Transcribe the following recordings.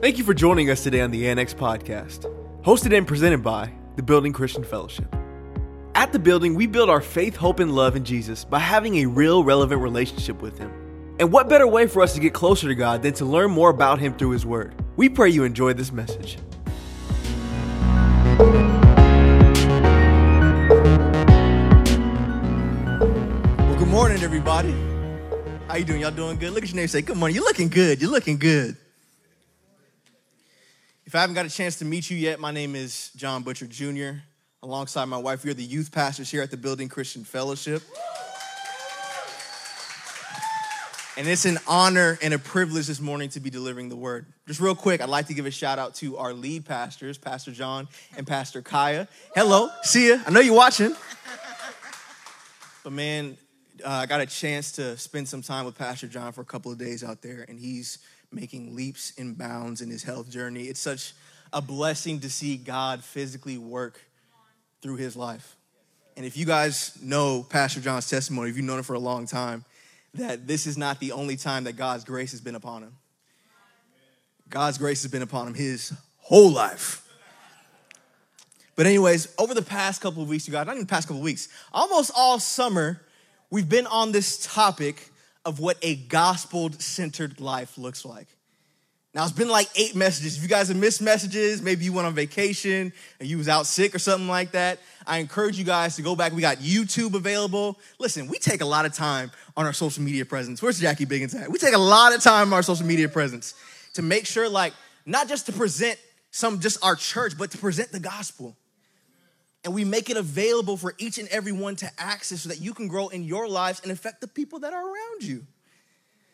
Thank you for joining us today on the Annex Podcast, hosted and presented by the Building Christian Fellowship. At the building, we build our faith, hope, and love in Jesus by having a real, relevant relationship with Him. And what better way for us to get closer to God than to learn more about Him through His Word? We pray you enjoy this message. Well, good morning, everybody. How you doing? Y'all doing good? Look at your name. Say, "Good morning." You're looking good. You're looking good. If I haven't got a chance to meet you yet, my name is John Butcher Jr. Alongside my wife, we are the youth pastors here at the Building Christian Fellowship. And it's an honor and a privilege this morning to be delivering the word. Just real quick, I'd like to give a shout out to our lead pastors, Pastor John and Pastor Kaya. Hello, see ya. I know you're watching. But man, uh, I got a chance to spend some time with Pastor John for a couple of days out there, and he's making leaps and bounds in his health journey. It's such a blessing to see God physically work through his life. And if you guys know Pastor John's testimony, if you've known him for a long time, that this is not the only time that God's grace has been upon him. God's grace has been upon him his whole life. But, anyways, over the past couple of weeks, you guys, not even the past couple of weeks, almost all summer, we've been on this topic of what a gospel centered life looks like. Now, it's been like eight messages. If you guys have missed messages, maybe you went on vacation or you was out sick or something like that, I encourage you guys to go back. We got YouTube available. Listen, we take a lot of time on our social media presence. Where's Jackie Biggins at? We take a lot of time on our social media presence to make sure, like, not just to present some just our church, but to present the gospel and we make it available for each and every one to access so that you can grow in your lives and affect the people that are around you.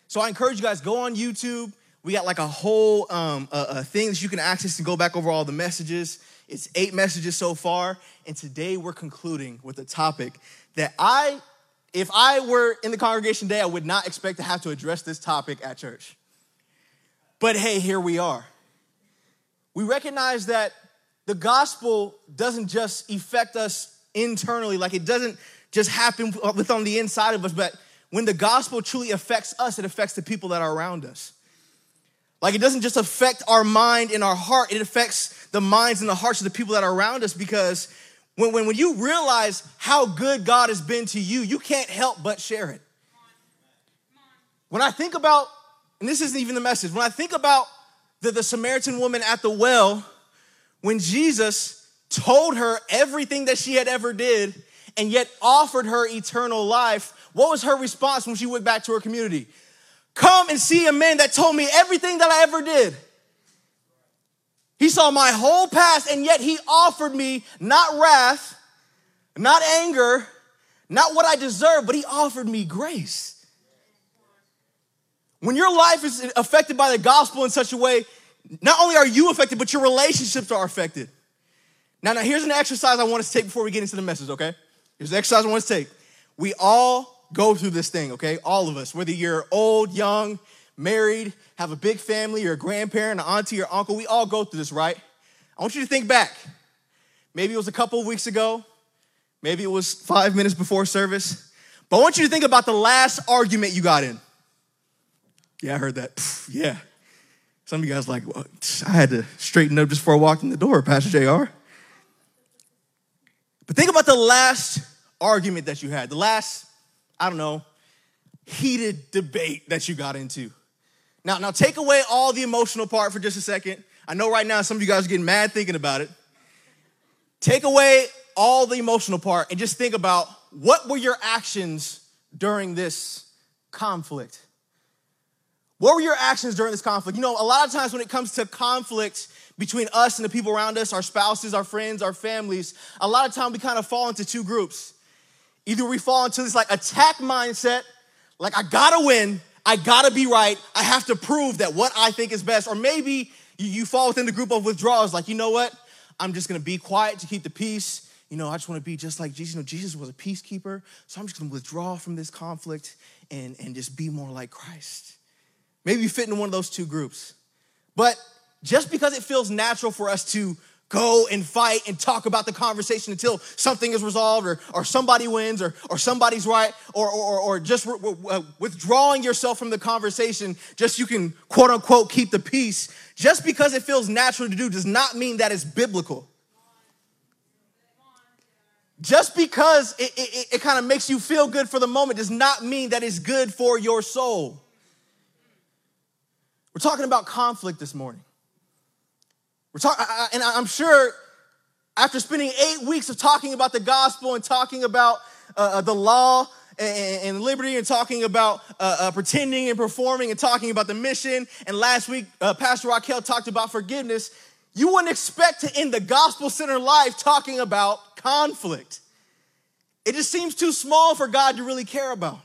So I encourage you guys go on YouTube. We got like a whole um, a, a thing that you can access and go back over all the messages. It's eight messages so far, and today we're concluding with a topic that I, if I were in the congregation today, I would not expect to have to address this topic at church. But hey, here we are. We recognize that the gospel doesn't just affect us internally, like it doesn't just happen with on the inside of us, but when the gospel truly affects us, it affects the people that are around us. Like it doesn't just affect our mind and our heart, it affects the minds and the hearts of the people that are around us because when, when, when you realize how good God has been to you, you can't help but share it. When I think about, and this isn't even the message, when I think about the, the Samaritan woman at the well, when Jesus told her everything that she had ever did and yet offered her eternal life, what was her response when she went back to her community? Come and see a man that told me everything that I ever did. He saw my whole past, and yet he offered me not wrath, not anger, not what I deserve, but he offered me grace. When your life is affected by the gospel in such a way, not only are you affected, but your relationships are affected. Now, now here's an exercise I want us to take before we get into the message, okay? Here's an exercise I want us to take. We all go through this thing, okay? All of us, whether you're old, young, married, have a big family, you're a grandparent, an auntie, or uncle, we all go through this, right? I want you to think back. Maybe it was a couple of weeks ago, maybe it was five minutes before service, but I want you to think about the last argument you got in. Yeah, I heard that. Pff, yeah. Some of you guys like, well, I had to straighten up just before I walked in the door, Pastor JR. But think about the last argument that you had, the last, I don't know, heated debate that you got into. Now, now take away all the emotional part for just a second. I know right now some of you guys are getting mad thinking about it. Take away all the emotional part and just think about what were your actions during this conflict? What were your actions during this conflict? You know, a lot of times when it comes to conflict between us and the people around us, our spouses, our friends, our families, a lot of time we kind of fall into two groups. Either we fall into this like attack mindset, like I gotta win, I gotta be right, I have to prove that what I think is best. Or maybe you, fall within the group of withdrawals, like, you know what? I'm just gonna be quiet to keep the peace. You know, I just wanna be just like Jesus. You know, Jesus was a peacekeeper, so I'm just gonna withdraw from this conflict and, and just be more like Christ. Maybe you fit in one of those two groups. But just because it feels natural for us to go and fight and talk about the conversation until something is resolved or, or somebody wins or, or somebody's right or, or, or just re- uh, withdrawing yourself from the conversation just you can quote unquote keep the peace. Just because it feels natural to do does not mean that it's biblical. Just because it, it, it kind of makes you feel good for the moment does not mean that it's good for your soul we're talking about conflict this morning we're talking, and I'm sure after spending eight weeks of talking about the gospel and talking about uh, uh, the law and, and, liberty and talking about uh, uh, pretending and performing and talking about the mission, and last week uh, Pastor Raquel talked about forgiveness, you wouldn't expect to end the gospel centered life talking about conflict. It just seems too small for God to really care about.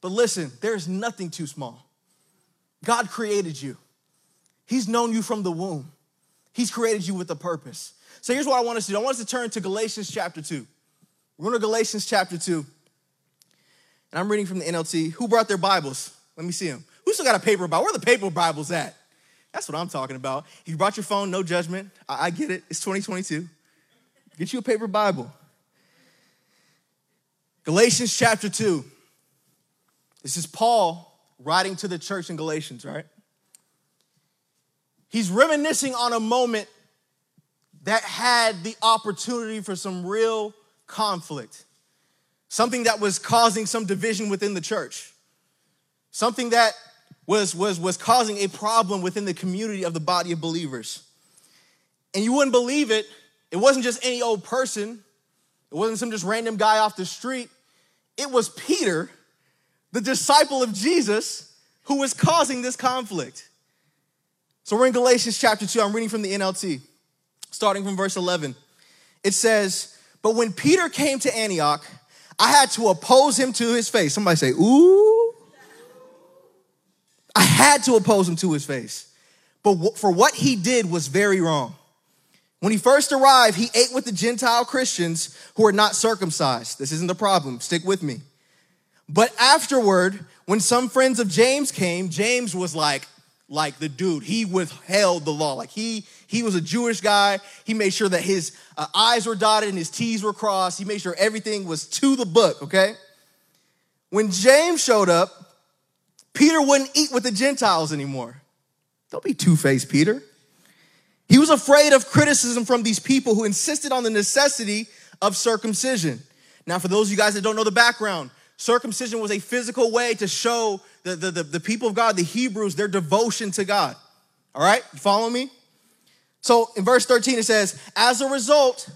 But listen, there's nothing too small. God created you, He's known you from the womb. He's created you with a purpose. So here's what I want us to do I want us to turn to Galatians chapter 2. We're going to Galatians chapter 2. And I'm reading from the NLT. Who brought their Bibles? Let me see them. Who still got a paper Bible? Where the paper Bibles at? That's what I'm talking about. If you brought your phone, no judgment. I, I get it. It's 2022. Get you a paper Bible. Galatians chapter 2. This is Paul writing to the church in Galatians, right? He's reminiscing on a moment that had the opportunity for some real conflict, something that was causing some division within the church, something that was, was, was causing a problem within the community of the body of believers. And you wouldn't believe it, it wasn't just any old person, it wasn't some just random guy off the street. It was Peter, the disciple of Jesus, who was causing this conflict. So we're in Galatians chapter 2. I'm reading from the NLT, starting from verse 11. It says, But when Peter came to Antioch, I had to oppose him to his face. Somebody say, Ooh. I had to oppose him to his face. But for what he did was very wrong. When he first arrived, he ate with the Gentile Christians who are not circumcised. This isn't the problem. Stick with me. But afterward, when some friends of James came, James was like, like the dude. He withheld the law. Like he he was a Jewish guy. He made sure that his uh, I's were dotted and his T's were crossed. He made sure everything was to the book, okay? When James showed up, Peter wouldn't eat with the Gentiles anymore. Don't be two-faced, Peter. He was afraid of criticism from these people who insisted on the necessity of circumcision. Now, for those of you guys that don't know the background, circumcision was a physical way to show the, the, the, the people of God, the Hebrews, their devotion to God. All right, you follow me? So in verse 13, it says, As a result,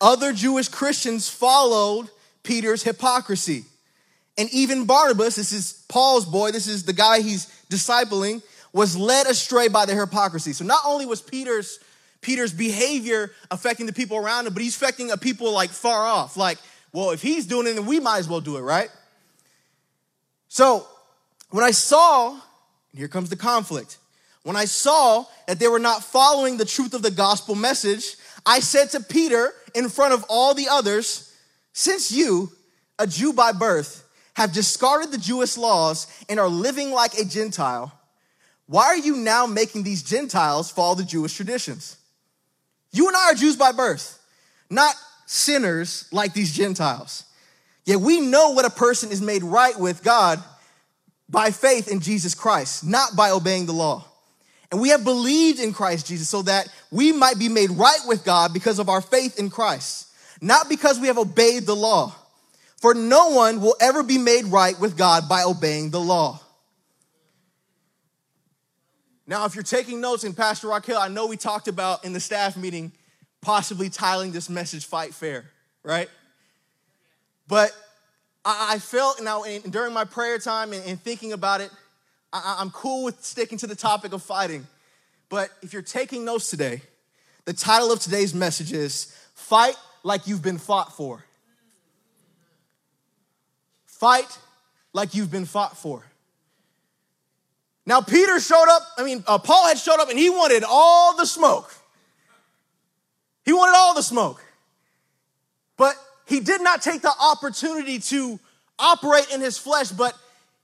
other Jewish Christians followed Peter's hypocrisy. And even Barnabas, this is Paul's boy, this is the guy he's discipling, was led astray by their hypocrisy. So not only was Peter's Peter's behavior affecting the people around him, but he's affecting a people like far off. Like, well, if he's doing it, then we might as well do it, right? So when I saw, and here comes the conflict, when I saw that they were not following the truth of the gospel message, I said to Peter in front of all the others, since you, a Jew by birth, have discarded the Jewish laws and are living like a Gentile, why are you now making these Gentiles follow the Jewish traditions? You and I are Jews by birth, not sinners like these Gentiles. Yet we know what a person is made right with God by faith in Jesus Christ, not by obeying the law. And we have believed in Christ Jesus so that we might be made right with God because of our faith in Christ, not because we have obeyed the law. For no one will ever be made right with God by obeying the law. Now, if you're taking notes in Pastor Raquel, I know we talked about in the staff meeting possibly tiling this message Fight Fair, right? But I, felt now during my prayer time and, and thinking about it, I, I'm cool with sticking to the topic of fighting. But if you're taking notes today, the title of today's message is Fight Like You've Been Fought For. Fight like you've been fought for. Now, Peter showed up, I mean, uh, Paul had showed up and he wanted all the smoke. He wanted all the smoke. But he did not take the opportunity to operate in his flesh, but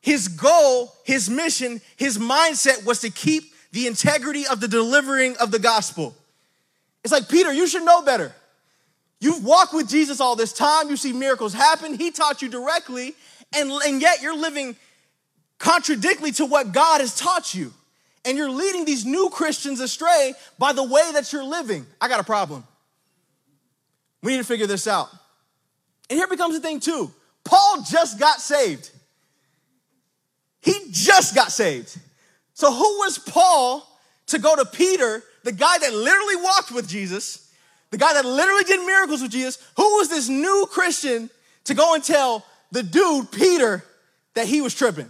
his goal, his mission, his mindset was to keep the integrity of the delivering of the gospel. It's like, Peter, you should know better. You've walked with Jesus all this time, you see miracles happen, he taught you directly, and, and yet you're living contradictory to what God has taught you. And you're leading these new Christians astray by the way that you're living. I got a problem. We need to figure this out. And here becomes the thing, too. Paul just got saved. He just got saved. So, who was Paul to go to Peter, the guy that literally walked with Jesus, the guy that literally did miracles with Jesus? Who was this new Christian to go and tell the dude, Peter, that he was tripping?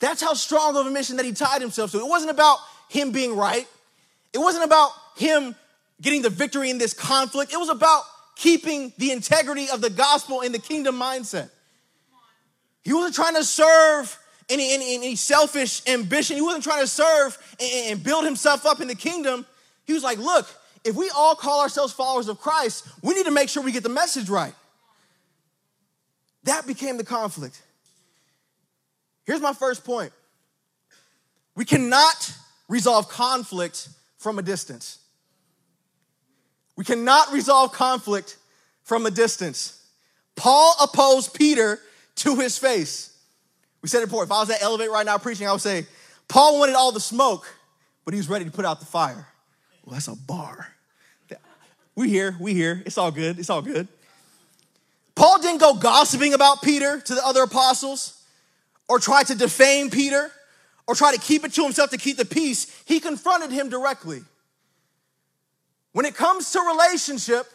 That's how strong of a mission that he tied himself to. It wasn't about him being right, it wasn't about him getting the victory in this conflict, it was about keeping the integrity of the gospel in the kingdom mindset. He wasn't trying to serve any, any, any selfish ambition. He wasn't trying to serve and, and build himself up in the kingdom. He was like, look, if we all call ourselves followers of Christ, we need to make sure we get the message right. That became the conflict. Here's my first point we cannot resolve conflict from a distance. We cannot resolve conflict from a distance. Paul opposed Peter to his face. We said it before. If I was at Elevate right now preaching, I would say, Paul wanted all the smoke, but he was ready to put out the fire. Well, that's a bar. We here, we here. It's all good. It's all good. Paul didn't go gossiping about Peter to the other apostles or try to defame Peter or try to keep it to himself to keep the peace. He confronted him directly. When it comes to relationship,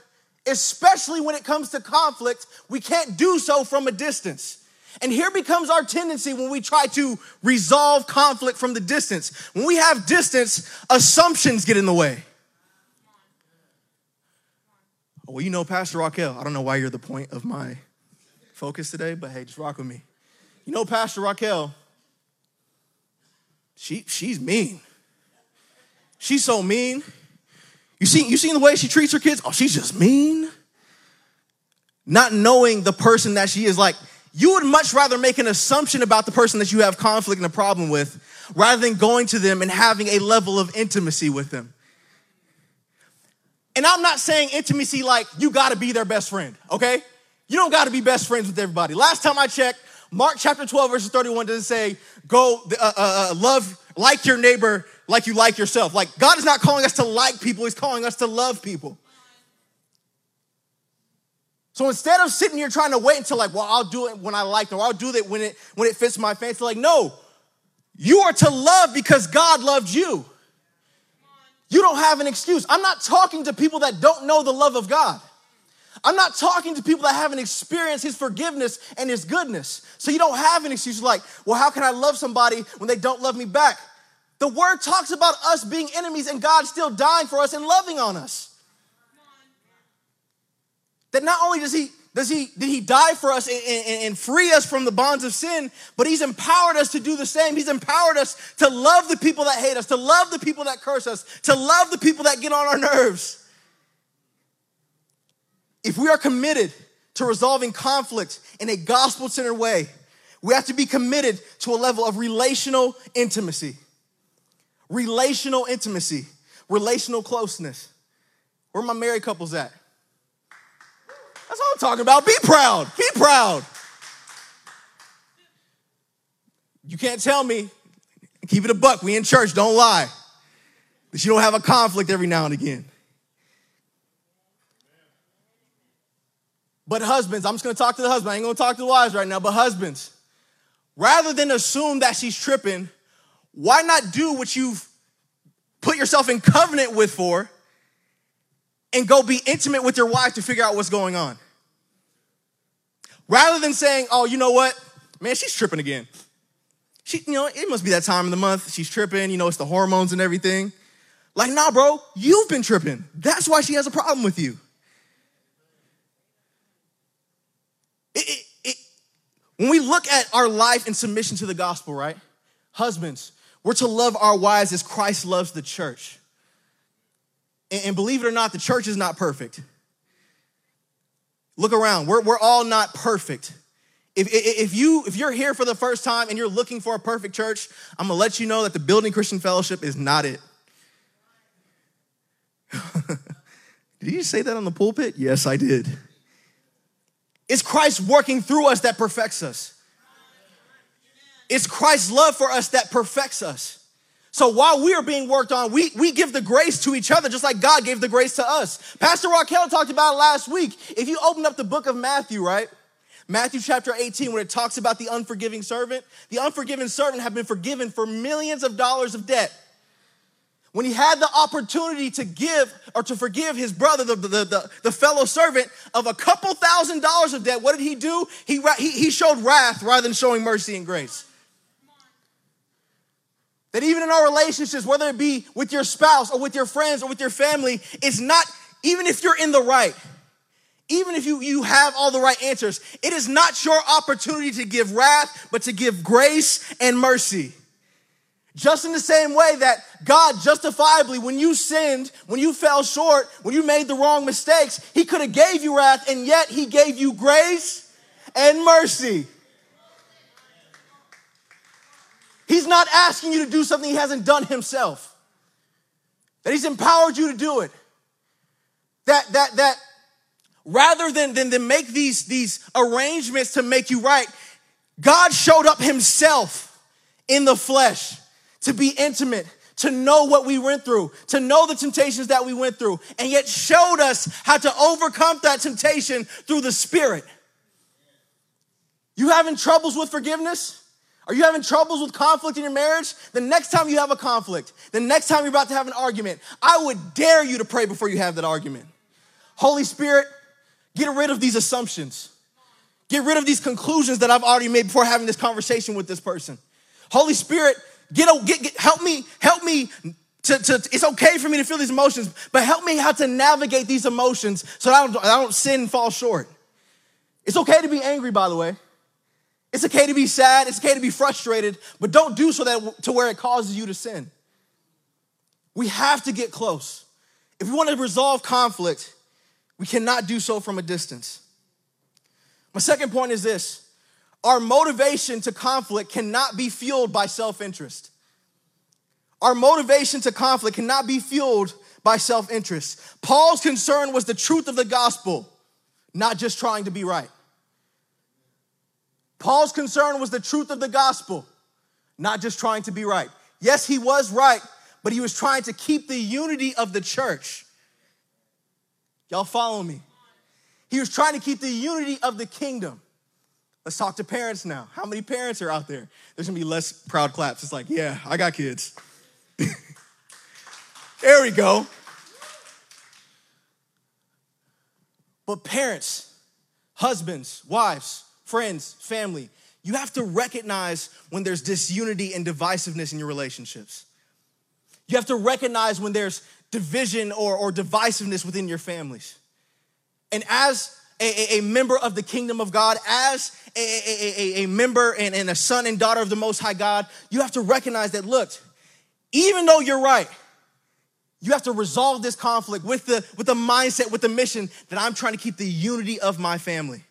especially when it comes to conflict, we can't do so from a distance. And here becomes our tendency when we try to resolve conflict from the distance. When we have distance, assumptions get in the way. Oh, well, you know, Pastor Raquel, I don't know why you're the point of my focus today, but hey, just rock with me. You know, Pastor Raquel, she, she's mean. She's so mean. You see, you seen the way she treats her kids? Oh, she's just mean. Not knowing the person that she is like, you would much rather make an assumption about the person that you have conflict and a problem with rather than going to them and having a level of intimacy with them. And I'm not saying intimacy like you gotta be their best friend, okay? You don't gotta be best friends with everybody. Last time I checked, Mark chapter 12, verses 31 doesn't say, go uh, uh, uh, love, like your neighbor like you like yourself. Like, God is not calling us to like people, He's calling us to love people. So instead of sitting here trying to wait until like, well, I'll do it when I like them, or I'll do it when it when it fits my fancy, like, no, you are to love because God loved you. You don't have an excuse. I'm not talking to people that don't know the love of God. I'm not talking to people that haven't experienced his forgiveness and his goodness. So you don't have an excuse like, well, how can I love somebody when they don't love me back? The word talks about us being enemies and God still dying for us and loving on us. That not only does he does he did he die for us and, and, and, free us from the bonds of sin, but he's empowered us to do the same. He's empowered us to love the people that hate us, to love the people that curse us, to love the people that get on our nerves. If we are committed to resolving conflict in a gospel-centered way, we have to be committed to a level of relational intimacy relational intimacy, relational closeness. Where my married couples at? That's what I'm talking about. Be proud. Be proud. You can't tell me, keep it a buck. We in church, don't lie. That you don't have a conflict every now and again. But husbands, I'm just gonna talk to the husband. I ain't gonna talk to the wives right now, but husbands, rather than assume that she's tripping, why not do what you've put yourself in covenant with for and go be intimate with your wife to figure out what's going on? Rather than saying, oh, you know what? Man, she's tripping again. She, you know, it must be that time of the month. She's tripping, you know, it's the hormones and everything. Like, nah, bro, you've been tripping. That's why she has a problem with you. It, it, it, when we look at our life in submission to the gospel, right? Husbands, we're to love our wives as Christ loves the church. And, and believe it or not, the church is not perfect. Look around, we're, we're all not perfect. If, if, you, if you're here for the first time and you're looking for a perfect church, I'm gonna let you know that the Building Christian Fellowship is not it. did you say that on the pulpit? Yes, I did. It's Christ working through us that perfects us. It's Christ's love for us that perfects us. So while we are being worked on, we, we give the grace to each other just like God gave the grace to us. Pastor Raquel talked about it last week. If you open up the book of Matthew, right? Matthew chapter 18, when it talks about the unforgiving servant, the unforgiving servant had been forgiven for millions of dollars of debt. When he had the opportunity to give or to forgive his brother, the, the, the, the, fellow servant, of a couple thousand dollars of debt, what did he do? He, he, he showed wrath rather than showing mercy and grace. That even in our relationships, whether it be with your spouse or with your friends or with your family, it's not, even if you're in the right, even if you, you have all the right answers, it is not your opportunity to give wrath, but to give grace and mercy. Just in the same way that God justifiably, when you sinned, when you fell short, when you made the wrong mistakes, He could have gave you wrath, and yet He gave you grace and mercy. He's not asking you to do something He hasn't done Himself. That He's empowered you to do it. That that that rather than than, than make these these arrangements to make you right, God showed up Himself in the flesh to be intimate, to know what we went through, to know the temptations that we went through, and yet showed us how to overcome that temptation through the Spirit. You having troubles with forgiveness? Are you having troubles with conflict in your marriage? The next time you have a conflict, the next time you're about to have an argument, I would dare you to pray before you have that argument. Holy Spirit, get rid of these assumptions. Get rid of these conclusions that I've already made before having this conversation with this person. Holy Spirit, Get, get, get help me, help me to, to, it's okay for me to feel these emotions, but help me how to navigate these emotions so I don't, I don't sin and fall short. It's okay to be angry, by the way. It's okay to be sad. It's okay to be frustrated, but don't do so that to where it causes you to sin. We have to get close. If we want to resolve conflict, we cannot do so from a distance. My second point is this our motivation to conflict cannot be fueled by self interest. Our motivation to conflict cannot be fueled by self interest. Paul's concern was the truth of the gospel, not just trying to be right. Paul's concern was the truth of the gospel, not just trying to be right. Yes, he was right, but he was trying to keep the unity of the church. Y'all follow me? He was trying to keep the unity of the kingdom. Let's talk to parents now. How many parents are out there? There's gonna be less proud claps. It's like, yeah, I got kids. there we go. But parents, husbands, wives, friends, family, you have to recognize when there's disunity and divisiveness in your relationships. You have to recognize when there's division or, or divisiveness within your families. And as a, a, member of the kingdom of God, as a, a, a, member and, and a son and daughter of the Most High God, you have to recognize that, look, even though you're right, you have to resolve this conflict with the, with the mindset, with the mission that I'm trying to keep the unity of my family.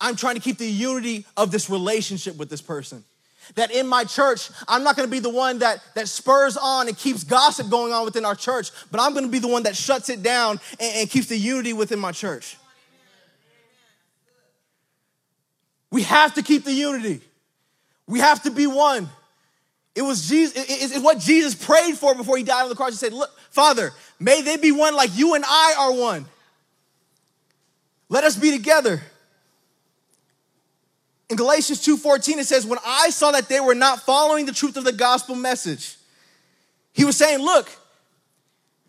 I'm trying to keep the unity of this relationship with this person. That in my church, I'm not gonna be the one that, that spurs on and keeps gossip going on within our church, but I'm gonna be the one that shuts it down and, and keeps the unity within my church. We have to keep the unity. We have to be one. It was Jesus, it's what Jesus prayed for before he died on the cross. He said, Look, Father, may they be one like you and I are one. Let us be together. In Galatians 2:14, it says, When I saw that they were not following the truth of the gospel message, he was saying, Look,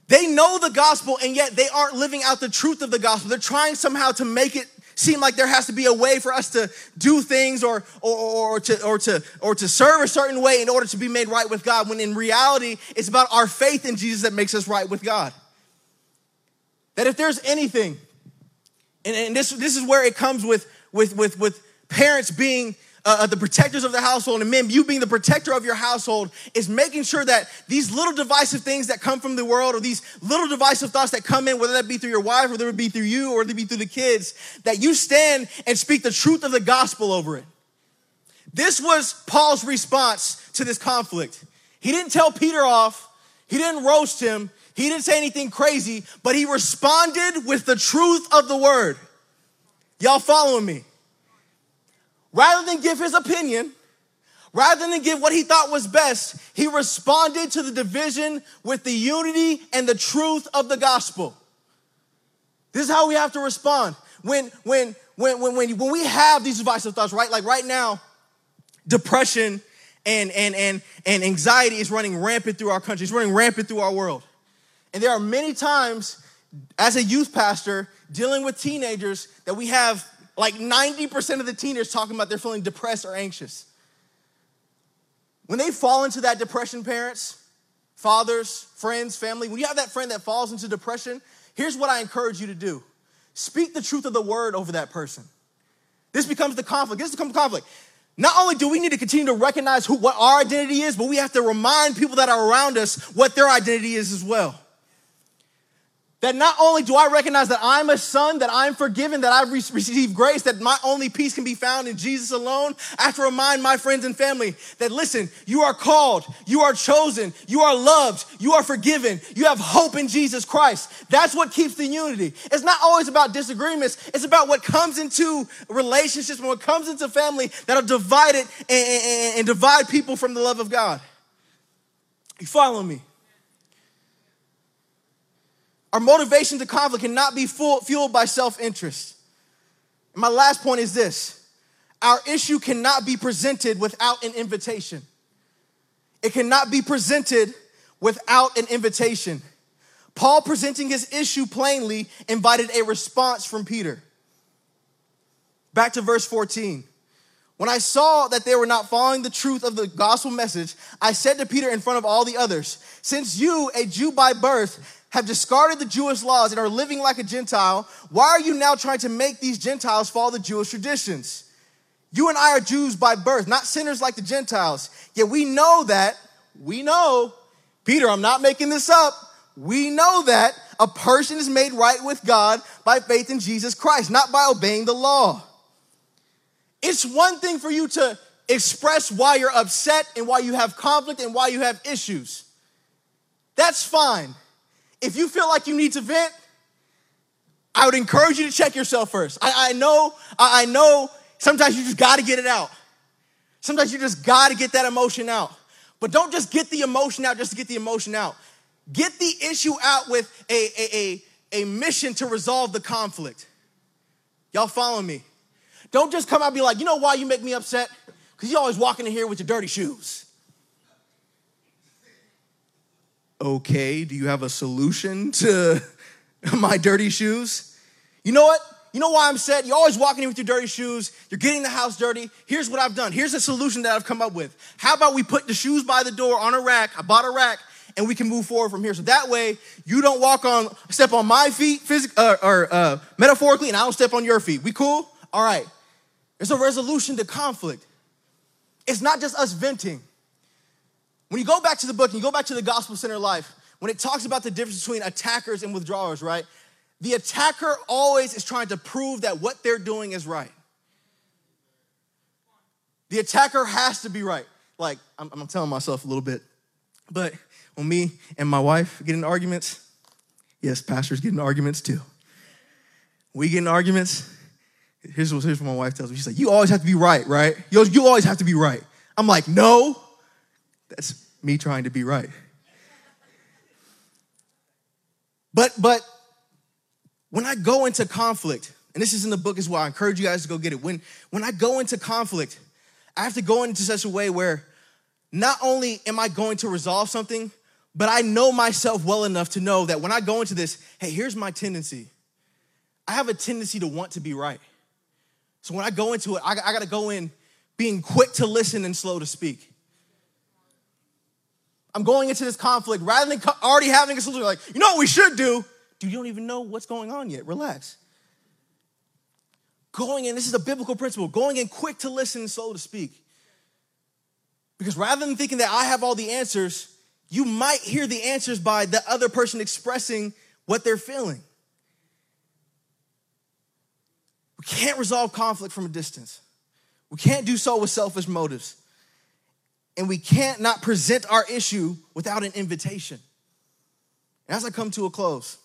they know the gospel and yet they aren't living out the truth of the gospel. They're trying somehow to make it seem like there has to be a way for us to do things or, or, or, to, or, to, or to serve a certain way in order to be made right with God, when in reality, it's about our faith in Jesus that makes us right with God. That if there's anything, and, and this, this is where it comes with, with, with, with parents being uh, uh, the protectors of the household and men, you being the protector of your household, is making sure that these little divisive things that come from the world or these little divisive thoughts that come in, whether that be through your wife whether it be through you or whether it be through the kids, that you stand and speak the truth of the gospel over it. This was Paul's response to this conflict. He didn't tell Peter off, he didn't roast him, He didn't say anything crazy, but he responded with the truth of the word. Y'all following me? Rather than give his opinion, rather than give what he thought was best, he responded to the division with the unity and the truth of the gospel. This is how we have to respond. When, when, when, when, when, when we have these divisive thoughts, right? Like right now, depression and, and, and, and anxiety is running rampant through our country, it's running rampant through our world. And there are many times as a youth pastor dealing with teenagers that we have like 90% of the teenagers talking about they're feeling depressed or anxious. When they fall into that depression, parents, fathers, friends, family, when you have that friend that falls into depression, here's what I encourage you to do speak the truth of the word over that person. This becomes the conflict. This becomes the conflict. Not only do we need to continue to recognize who, what our identity is, but we have to remind people that are around us what their identity is as well. That not only do I recognize that I'm a son, that I'm forgiven, that I've received grace, that my only peace can be found in Jesus alone, I have to remind my friends and family that listen, you are called, you are chosen, you are loved, you are forgiven, you have hope in Jesus Christ. That's what keeps the unity. It's not always about disagreements, it's about what comes into relationships and what comes into family that'll divide it and, and, and divide people from the love of God. You follow me? Our motivation to conflict cannot be fueled by self interest. My last point is this our issue cannot be presented without an invitation. It cannot be presented without an invitation. Paul, presenting his issue plainly, invited a response from Peter. Back to verse 14. When I saw that they were not following the truth of the gospel message, I said to Peter in front of all the others, Since you, a Jew by birth, have discarded the Jewish laws and are living like a Gentile, why are you now trying to make these Gentiles follow the Jewish traditions? You and I are Jews by birth, not sinners like the Gentiles. Yet we know that, we know, Peter, I'm not making this up. We know that a person is made right with God by faith in Jesus Christ, not by obeying the law. It's one thing for you to express why you're upset and why you have conflict and why you have issues. That's fine. If you feel like you need to vent, I would encourage you to check yourself first. I, I know, I, I know sometimes you just gotta get it out. Sometimes you just gotta get that emotion out. But don't just get the emotion out just to get the emotion out. Get the issue out with a, a, a, a mission to resolve the conflict. Y'all follow me? Don't just come out and be like, you know why you make me upset? Because you always walking in here with your dirty shoes. Okay, do you have a solution to my dirty shoes? You know what? You know why I'm sad? You're always walking in with your dirty shoes. You're getting the house dirty. Here's what I've done. Here's a solution that I've come up with. How about we put the shoes by the door on a rack? I bought a rack and we can move forward from here. So that way you don't walk on, step on my feet, phys- uh, or uh, metaphorically, and I don't step on your feet. We cool? All right. There's a resolution to conflict. It's not just us venting. When you go back to the book and you go back to the gospel center life, when it talks about the difference between attackers and withdrawers, right? The attacker always is trying to prove that what they're doing is right. The attacker has to be right. Like, I'm, I'm telling myself a little bit, but when me and my wife get in arguments, yes, pastors get in arguments too. We get in arguments. Here's what, here's what my wife tells me. She's like, You always have to be right, right? You, you always have to be right. I'm like, No, that's me trying to be right. But but when I go into conflict, and this is in the book as well, I encourage you guys to go get it. When when I go into conflict, I have to go into such a way where not only am I going to resolve something, but I know myself well enough to know that when I go into this, hey, here's my tendency. I have a tendency to want to be right. So when I go into it, I, I got to go in being quick to listen and slow to speak. I'm going into this conflict rather than already having a solution. Like, you know what we should do? Dude, you don't even know what's going on yet. Relax. Going in, this is a biblical principle, going in quick to listen and slow to speak. Because rather than thinking that I have all the answers, you might hear the answers by the other person expressing what they're feeling. We can't resolve conflict from a distance. We can't do so with selfish motives and we can't not present our issue without an invitation. As I come to a close,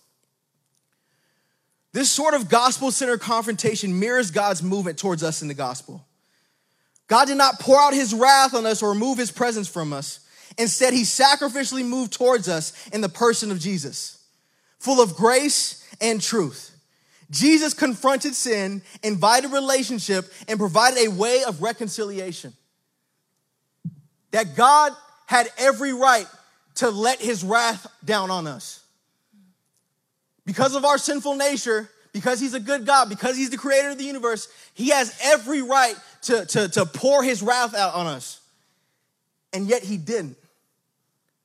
this sort of gospel centered confrontation mirrors God's movement towards us in the gospel. God did not pour out his wrath on us or remove his presence from us. Instead, he sacrificially moved towards us in the person of Jesus, full of grace and truth. Jesus confronted sin, invited relationship, and provided a way of reconciliation. That God had every right to let his wrath down on us. Because of our sinful nature, because he's a good God, because he's the creator of the universe, he has every right to, to, to pour his wrath out on us. And yet he didn't.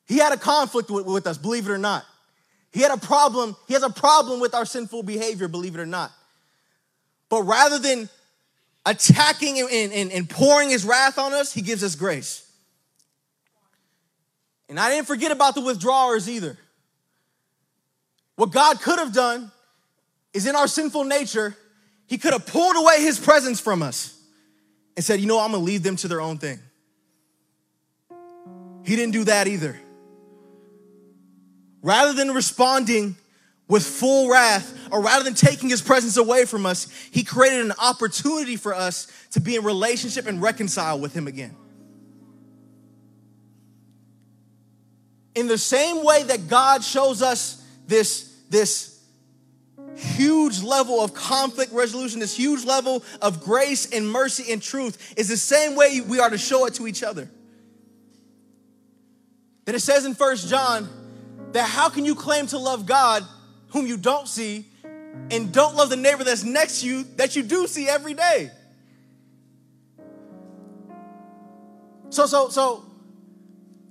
He had a conflict with, with us, believe it or not. He had a problem, he has a problem with our sinful behavior, believe it or not. But rather than attacking and, and, and pouring his wrath on us, he gives us grace. And I didn't forget about the withdrawers either. What God could have done is in our sinful nature, he could have pulled away his presence from us and said, You know, I'm gonna leave them to their own thing. He didn't do that either. Rather than responding with full wrath, or rather than taking his presence away from us, he created an opportunity for us to be in relationship and reconcile with him again. In the same way that God shows us this, this huge level of conflict resolution, this huge level of grace and mercy and truth, is the same way we are to show it to each other. That it says in First John, that how can you claim to love God whom you don't see and don't love the neighbor that's next to you that you do see every day? So, so, so,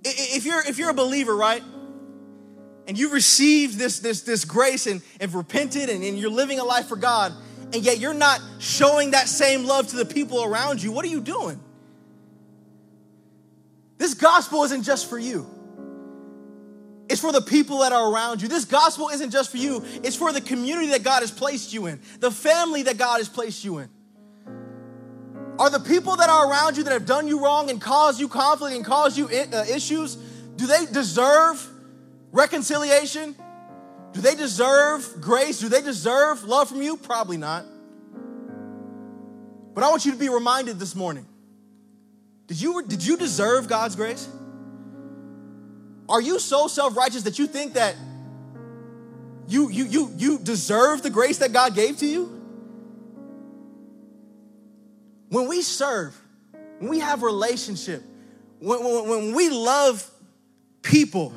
if you're if you're a believer, right, and you've received this this this grace and, and repented and, and you're living a life for God, and yet you're not showing that same love to the people around you, what are you doing? This gospel isn't just for you. It's for the people that are around you. This gospel isn't just for you, it's for the community that God has placed you in, the family that God has placed you in. Are the people that are around you that have done you wrong and caused you conflict and caused you uh, issues, do they deserve reconciliation? Do they deserve grace? Do they deserve love from you? Probably not. But I want you to be reminded this morning. Did you, did you deserve God's grace? Are you so self-righteous that you think that you you you you deserve the grace that God gave to you? When we serve, when we have relationship, when, when, when we love people,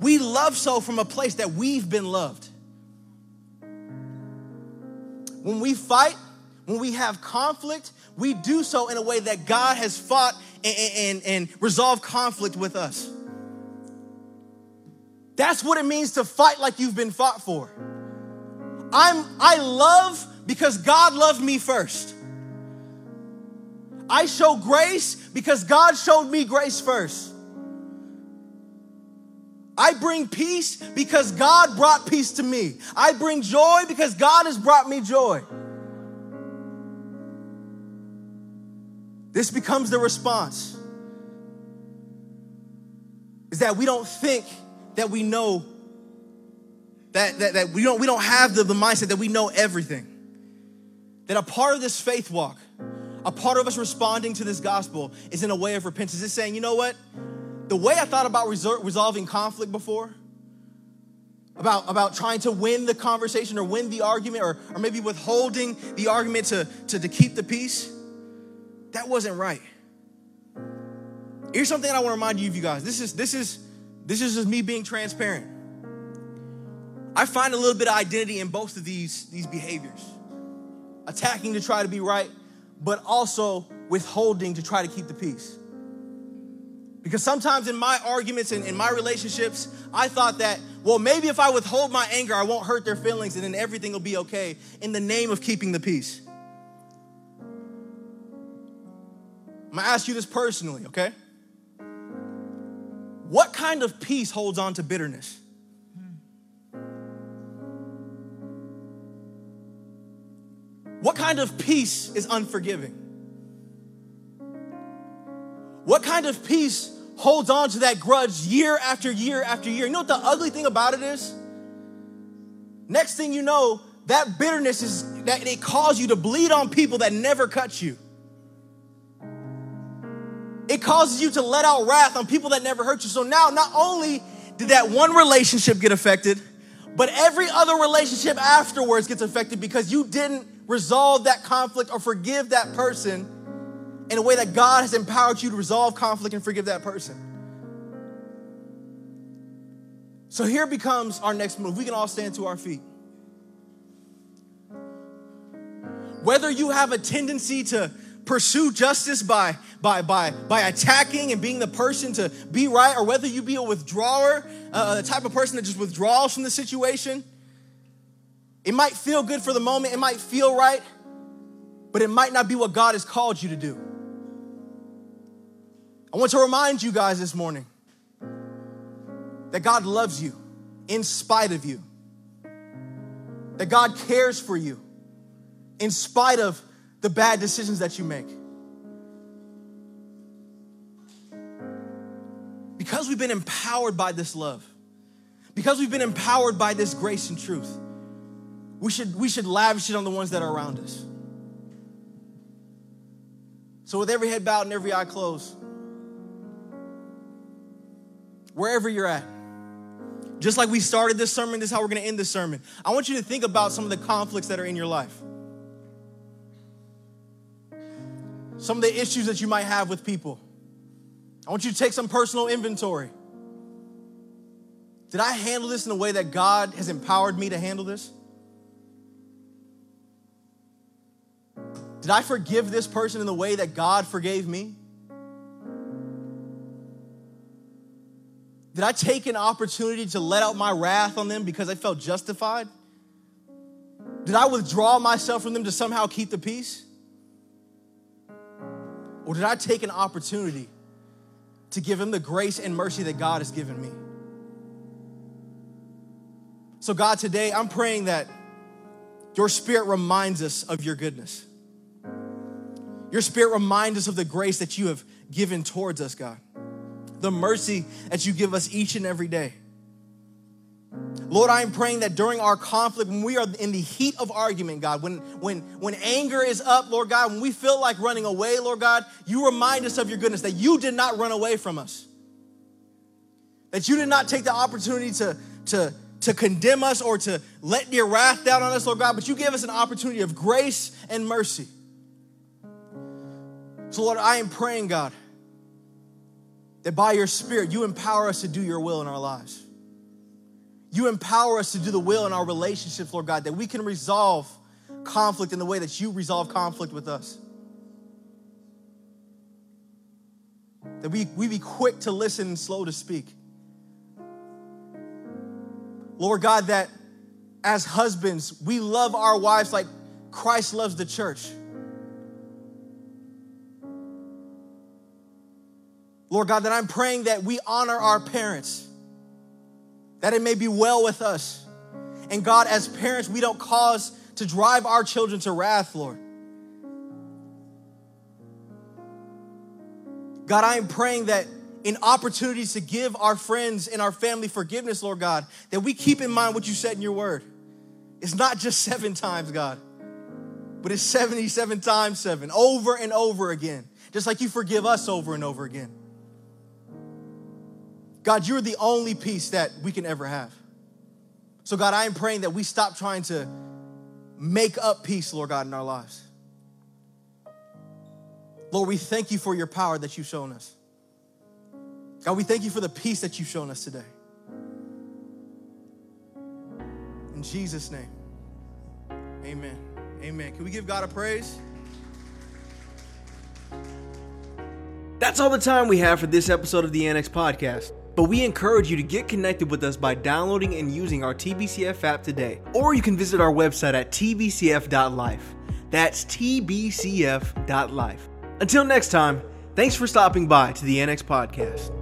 we love so from a place that we've been loved. When we fight, when we have conflict, we do so in a way that God has fought and, and, and resolved conflict with us. That's what it means to fight like you've been fought for. I'm I love because God loved me first. I show grace because God showed me grace first. I bring peace because God brought peace to me. I bring joy because God has brought me joy. This becomes the response. Is that we don't think that we know that, that, that we don't we don't have the, the mindset that we know everything. That a part of this faith walk, a part of us responding to this gospel is in a way of repentance. It's saying, you know what? The way I thought about resor- resolving conflict before, about, about trying to win the conversation or win the argument or, or maybe withholding the argument to, to, to keep the peace, that wasn't right. Here's something I want to remind you of you guys. This is this is this is just me being transparent. I find a little bit of identity in both of these, these behaviors attacking to try to be right, but also withholding to try to keep the peace. Because sometimes in my arguments and in my relationships, I thought that, well, maybe if I withhold my anger, I won't hurt their feelings and then everything will be okay in the name of keeping the peace. I'm gonna ask you this personally, okay? What kind of peace holds on to bitterness? What kind of peace is unforgiving? What kind of peace holds on to that grudge year after year after year? You know what the ugly thing about it is? Next thing you know, that bitterness is that it caused you to bleed on people that never cut you. It causes you to let out wrath on people that never hurt you. So now, not only did that one relationship get affected, but every other relationship afterwards gets affected because you didn't resolve that conflict or forgive that person in a way that God has empowered you to resolve conflict and forgive that person. So here becomes our next move. We can all stand to our feet. Whether you have a tendency to pursue justice by, by, by, by attacking and being the person to be right, or whether you be a withdrawer, uh, the type of person that just withdraws from the situation. It might feel good for the moment, it might feel right, but it might not be what God has called you to do. I want to remind you guys this morning that God loves you in spite of you, that God cares for you in spite of the bad decisions that you make. Because we've been empowered by this love, because we've been empowered by this grace and truth, we should, we should lavish it on the ones that are around us. So, with every head bowed and every eye closed, wherever you're at, just like we started this sermon, this is how we're gonna end this sermon. I want you to think about some of the conflicts that are in your life. some of the issues that you might have with people. I want you to take some personal inventory. Did I handle this in a way that God has empowered me to handle this? Did I forgive this person in the way that God forgave me? Did I take an opportunity to let out my wrath on them because I felt justified? Did I withdraw myself from them to somehow keep the peace? Or did I take an opportunity to give them the grace and mercy that God has given me? So, God, today I'm praying that your spirit reminds us of your goodness. Your spirit reminds us of the grace that you have given towards us, God. The mercy that you give us each and every day. Lord, I am praying that during our conflict, when we are in the heat of argument, God, when, when, when anger is up, Lord God, when we feel like running away, Lord God, you remind us of your goodness, that you did not run away from us. That you did not take the opportunity to, to, to condemn us or to let your wrath down on us, Lord God, but you gave us an opportunity of grace and mercy. So, Lord, I am praying, God, that by your Spirit, you empower us to do your will in our lives. You empower us to do the will in our relationships, Lord God, that we can resolve conflict in the way that you resolve conflict with us. That we, we be quick to listen and slow to speak. Lord God, that as husbands, we love our wives like Christ loves the church. Lord God, that I'm praying that we honor our parents that it may be well with us. And God, as parents, we don't cause to drive our children to wrath, Lord. God, I am praying that in opportunities to give our friends and our family forgiveness, Lord God, that we keep in mind what you said in your word. It's not just seven times, God, but it's 77 times seven, over and over again, just like you forgive us over and over again. God, you're the only peace that we can ever have. So, God, I am praying that we stop trying to make up peace, Lord God, in our lives. Lord, we thank you for your power that you've shown us. God, we thank you for the peace that you've shown us today. In Jesus' name, amen. Amen. Can we give God a praise? That's all the time we have for this episode of the Annex Podcast. But we encourage you to get connected with us by downloading and using our TBCF app today. Or you can visit our website at tbcf.life. That's tbcf.life. Until next time, thanks for stopping by to the Annex Podcast.